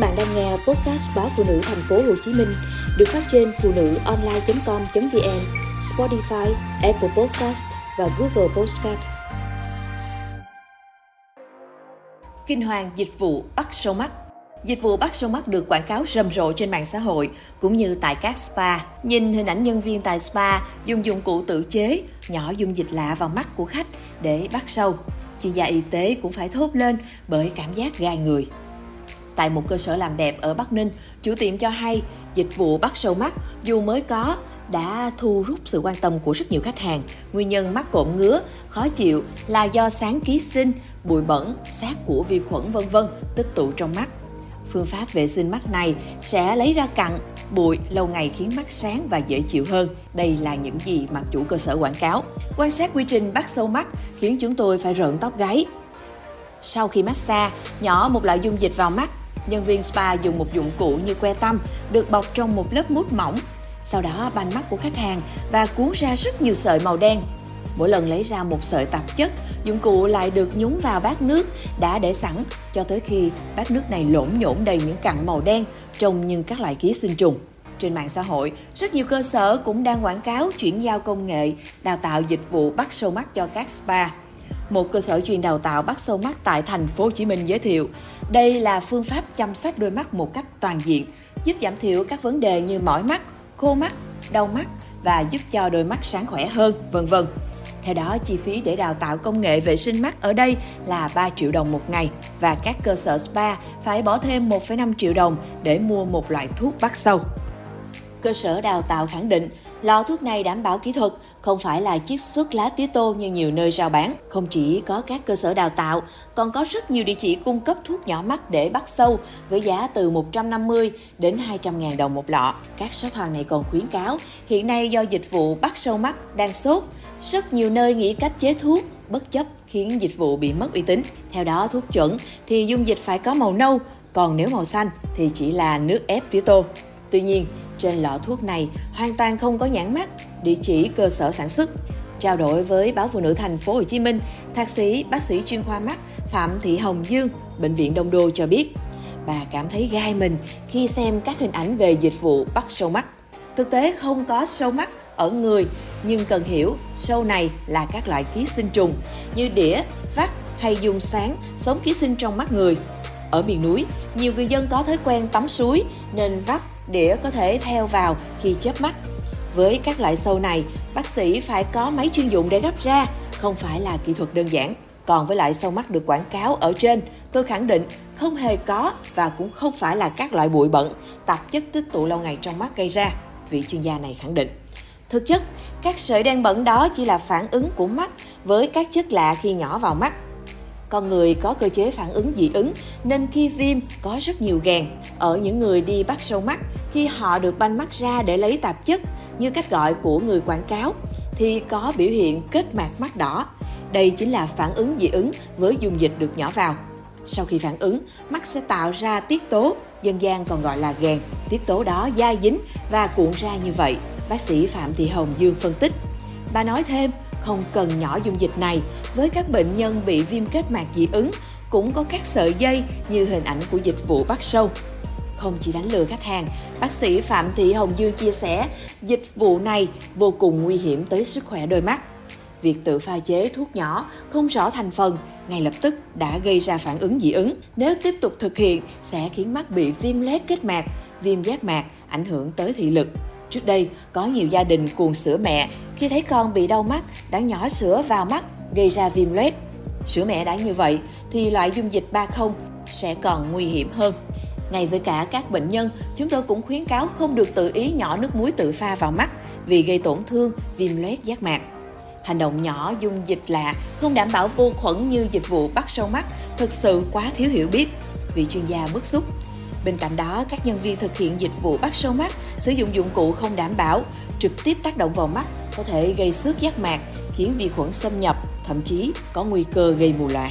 bạn đang nghe podcast báo phụ nữ thành phố Hồ Chí Minh được phát trên phụ nữ online.com.vn, Spotify, Apple Podcast và Google Podcast. Kinh hoàng dịch vụ bắt sâu mắt Dịch vụ bắt sâu mắt được quảng cáo rầm rộ trên mạng xã hội cũng như tại các spa. Nhìn hình ảnh nhân viên tại spa dùng dụng cụ tự chế, nhỏ dung dịch lạ vào mắt của khách để bắt sâu. Chuyên gia y tế cũng phải thốt lên bởi cảm giác gai người. Tại một cơ sở làm đẹp ở Bắc Ninh, chủ tiệm cho hay dịch vụ bắt sâu mắt dù mới có đã thu hút sự quan tâm của rất nhiều khách hàng. Nguyên nhân mắc cộm ngứa, khó chịu là do sáng ký sinh, bụi bẩn, xác của vi khuẩn vân vân tích tụ trong mắt. Phương pháp vệ sinh mắt này sẽ lấy ra cặn, bụi lâu ngày khiến mắt sáng và dễ chịu hơn. Đây là những gì mà chủ cơ sở quảng cáo. Quan sát quy trình bắt sâu mắt khiến chúng tôi phải rợn tóc gáy. Sau khi massage, nhỏ một loại dung dịch vào mắt, nhân viên spa dùng một dụng cụ như que tăm được bọc trong một lớp mút mỏng. Sau đó banh mắt của khách hàng và cuốn ra rất nhiều sợi màu đen. Mỗi lần lấy ra một sợi tạp chất, dụng cụ lại được nhúng vào bát nước đã để sẵn cho tới khi bát nước này lỗn nhổn đầy những cặn màu đen trông như các loại ký sinh trùng. Trên mạng xã hội, rất nhiều cơ sở cũng đang quảng cáo chuyển giao công nghệ, đào tạo dịch vụ bắt sâu mắt cho các spa. Một cơ sở chuyên đào tạo bắt sâu mắt tại thành phố Hồ Chí Minh giới thiệu, đây là phương pháp chăm sóc đôi mắt một cách toàn diện, giúp giảm thiểu các vấn đề như mỏi mắt, khô mắt, đau mắt và giúp cho đôi mắt sáng khỏe hơn, vân vân. Theo đó, chi phí để đào tạo công nghệ vệ sinh mắt ở đây là 3 triệu đồng một ngày và các cơ sở spa phải bỏ thêm 1,5 triệu đồng để mua một loại thuốc bắt sâu. Cơ sở đào tạo khẳng định lò thuốc này đảm bảo kỹ thuật, không phải là chiếc xuất lá tía tô như nhiều nơi rao bán. Không chỉ có các cơ sở đào tạo, còn có rất nhiều địa chỉ cung cấp thuốc nhỏ mắt để bắt sâu với giá từ 150 đến 200 ngàn đồng một lọ. Các shop hàng này còn khuyến cáo, hiện nay do dịch vụ bắt sâu mắt đang sốt, rất nhiều nơi nghĩ cách chế thuốc bất chấp khiến dịch vụ bị mất uy tín. Theo đó, thuốc chuẩn thì dung dịch phải có màu nâu, còn nếu màu xanh thì chỉ là nước ép tía tô. Tuy nhiên, trên lọ thuốc này hoàn toàn không có nhãn mát, địa chỉ cơ sở sản xuất. Trao đổi với báo Phụ nữ Thành phố Hồ Chí Minh, thạc sĩ bác sĩ chuyên khoa mắt Phạm Thị Hồng Dương, bệnh viện Đông Đô cho biết, bà cảm thấy gai mình khi xem các hình ảnh về dịch vụ bắt sâu mắt. Thực tế không có sâu mắt ở người, nhưng cần hiểu sâu này là các loại ký sinh trùng như đĩa, vắt hay dùng sáng sống ký sinh trong mắt người. Ở miền núi, nhiều người dân có thói quen tắm suối nên vắt đĩa có thể theo vào khi chớp mắt. Với các loại sâu này, bác sĩ phải có máy chuyên dụng để gấp ra, không phải là kỹ thuật đơn giản. Còn với loại sâu mắt được quảng cáo ở trên, tôi khẳng định không hề có và cũng không phải là các loại bụi bẩn, tạp chất tích tụ lâu ngày trong mắt gây ra, vị chuyên gia này khẳng định. Thực chất, các sợi đen bẩn đó chỉ là phản ứng của mắt với các chất lạ khi nhỏ vào mắt. Con người có cơ chế phản ứng dị ứng nên khi viêm có rất nhiều gèn. Ở những người đi bắt sâu mắt, khi họ được banh mắt ra để lấy tạp chất như cách gọi của người quảng cáo thì có biểu hiện kết mạc mắt đỏ. Đây chính là phản ứng dị ứng với dung dịch được nhỏ vào. Sau khi phản ứng, mắt sẽ tạo ra tiết tố, dân gian còn gọi là gèn. Tiết tố đó dai dính và cuộn ra như vậy bác sĩ Phạm Thị Hồng Dương phân tích. Bà nói thêm, không cần nhỏ dung dịch này, với các bệnh nhân bị viêm kết mạc dị ứng cũng có các sợi dây như hình ảnh của dịch vụ bắt sâu. Không chỉ đánh lừa khách hàng, bác sĩ Phạm Thị Hồng Dương chia sẻ, dịch vụ này vô cùng nguy hiểm tới sức khỏe đôi mắt. Việc tự pha chế thuốc nhỏ không rõ thành phần ngay lập tức đã gây ra phản ứng dị ứng. Nếu tiếp tục thực hiện sẽ khiến mắt bị viêm loét kết mạc, viêm giác mạc, ảnh hưởng tới thị lực. Trước đây, có nhiều gia đình cuồng sữa mẹ khi thấy con bị đau mắt đã nhỏ sữa vào mắt gây ra viêm loét. Sữa mẹ đã như vậy thì loại dung dịch 30 sẽ còn nguy hiểm hơn. Ngay với cả các bệnh nhân, chúng tôi cũng khuyến cáo không được tự ý nhỏ nước muối tự pha vào mắt vì gây tổn thương, viêm loét giác mạc. Hành động nhỏ dung dịch lạ không đảm bảo vô khuẩn như dịch vụ bắt sâu mắt thực sự quá thiếu hiểu biết. Vị chuyên gia bức xúc Bên cạnh đó, các nhân viên thực hiện dịch vụ bắt sâu mắt sử dụng dụng cụ không đảm bảo, trực tiếp tác động vào mắt có thể gây xước giác mạc, khiến vi khuẩn xâm nhập, thậm chí có nguy cơ gây mù loà.